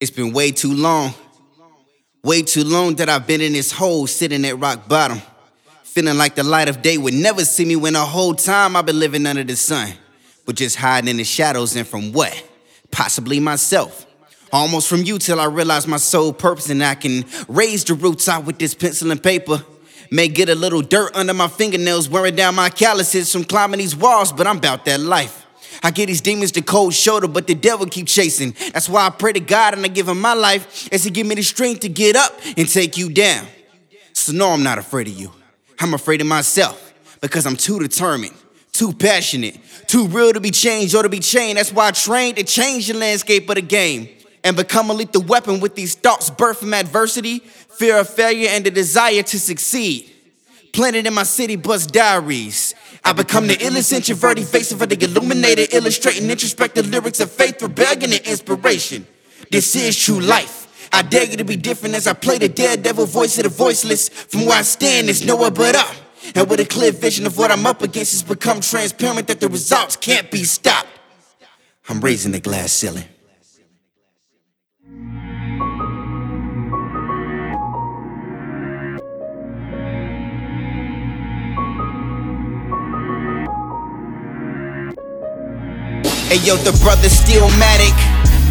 It's been way too long. Way too long that I've been in this hole, sitting at rock bottom. Feeling like the light of day would never see me when the whole time I've been living under the sun. But just hiding in the shadows and from what? Possibly myself. Almost from you till I realize my sole purpose and I can raise the roots out with this pencil and paper. May get a little dirt under my fingernails, wearing down my calluses from climbing these walls, but I'm about that life. I get these demons the cold shoulder, but the devil keep chasing. That's why I pray to God and I give him my life as he give me the strength to get up and take you down. So no, I'm not afraid of you. I'm afraid of myself because I'm too determined, too passionate, too real to be changed or to be chained. That's why I trained to change the landscape of the game and become a lethal weapon with these thoughts birthed from adversity, fear of failure, and the desire to succeed. Planted in my city bus diaries. I become the illest introverted face of the illuminated, illustrating introspective lyrics of faith, rebellion, and inspiration. This is true life. I dare you to be different as I play the daredevil voice of the voiceless. From where I stand, there's nowhere but up. And with a clear vision of what I'm up against, it's become transparent that the results can't be stopped. I'm raising the glass ceiling. Hey yo, the brother Stillmatic.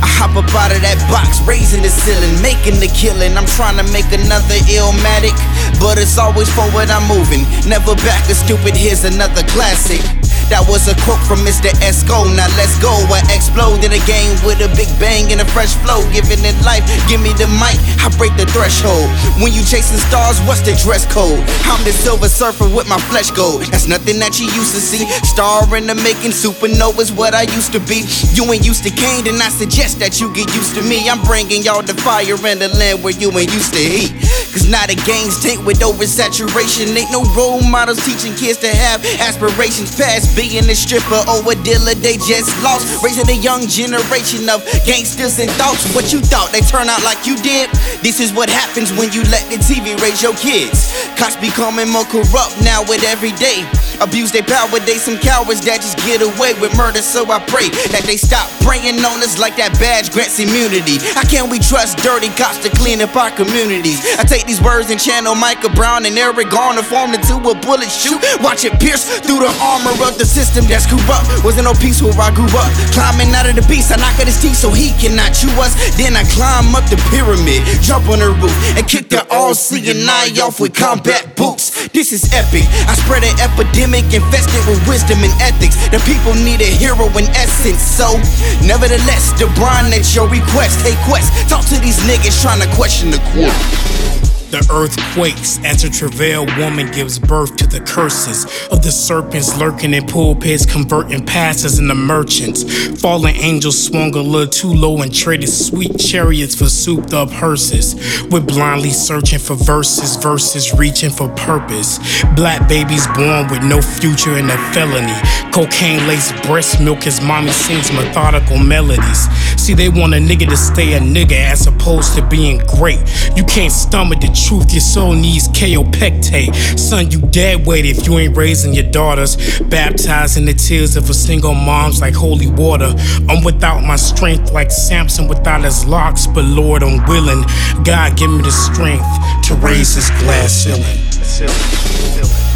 I hop up out of that box, raising the ceiling, making the killing. I'm trying to make another illmatic, but it's always forward I'm moving. Never back a stupid, here's another classic. That was a quote from Mr. Esco. Now let's go. I explode in a game with a big bang and a fresh flow. Giving it life, give me the mic, I break the threshold. When you chasing stars, what's the dress code? I'm the silver surfer with my flesh gold. That's nothing that you used to see. Star in the making, supernova's what I used to be. You ain't used to Kane, then I suggest that you get used to me. I'm bringing y'all the fire in the land where you ain't used to heat. Cause now the game's tainted with oversaturation. Ain't no role models teaching kids to have aspirations past being a stripper or a dealer. They just lost. Raising a young generation of gangsters and thoughts. What you thought they turn out like you did? This is what happens when you let the TV raise your kids. Cops becoming more corrupt now with every day. Abuse their power, they some cowards that just get away with murder. So I pray that they stop praying on us like that badge grants immunity. How can we trust dirty cops to clean up our communities? I take these words and channel Michael Brown and Eric Garner formed into a bullet shoot. Watch it pierce through the armor of the system that's corrupt. Wasn't no peace where I grew up. Climbing out of the beast, I knock at his teeth so he cannot chew us. Then I climb up the pyramid, jump on the roof, and kick the all seeing eye off with combat boots. This is epic. I spread an epidemic infested with wisdom and ethics. The people need a hero in essence. So, nevertheless, LeBron at your request. Hey, Quest, talk to these niggas trying to question the quote. The earth quakes as a travail woman gives birth to the curses of the serpents lurking in pulpits, converting pastors into merchants. Fallen angels swung a little too low and traded sweet chariots for souped up hearses. We're blindly searching for verses, verses reaching for purpose. Black babies born with no future in a felony. Cocaine laced breast milk as mommy sings methodical melodies. See, they want a nigga to stay a nigga as opposed to being great. You can't stomach the truth, your soul needs kaopectate. Son, you dead weight if you ain't raising your daughters. Baptizing the tears of a single mom's like holy water. I'm without my strength like Samson without his locks, but Lord, I'm willing. God, give me the strength to raise this glass ceiling.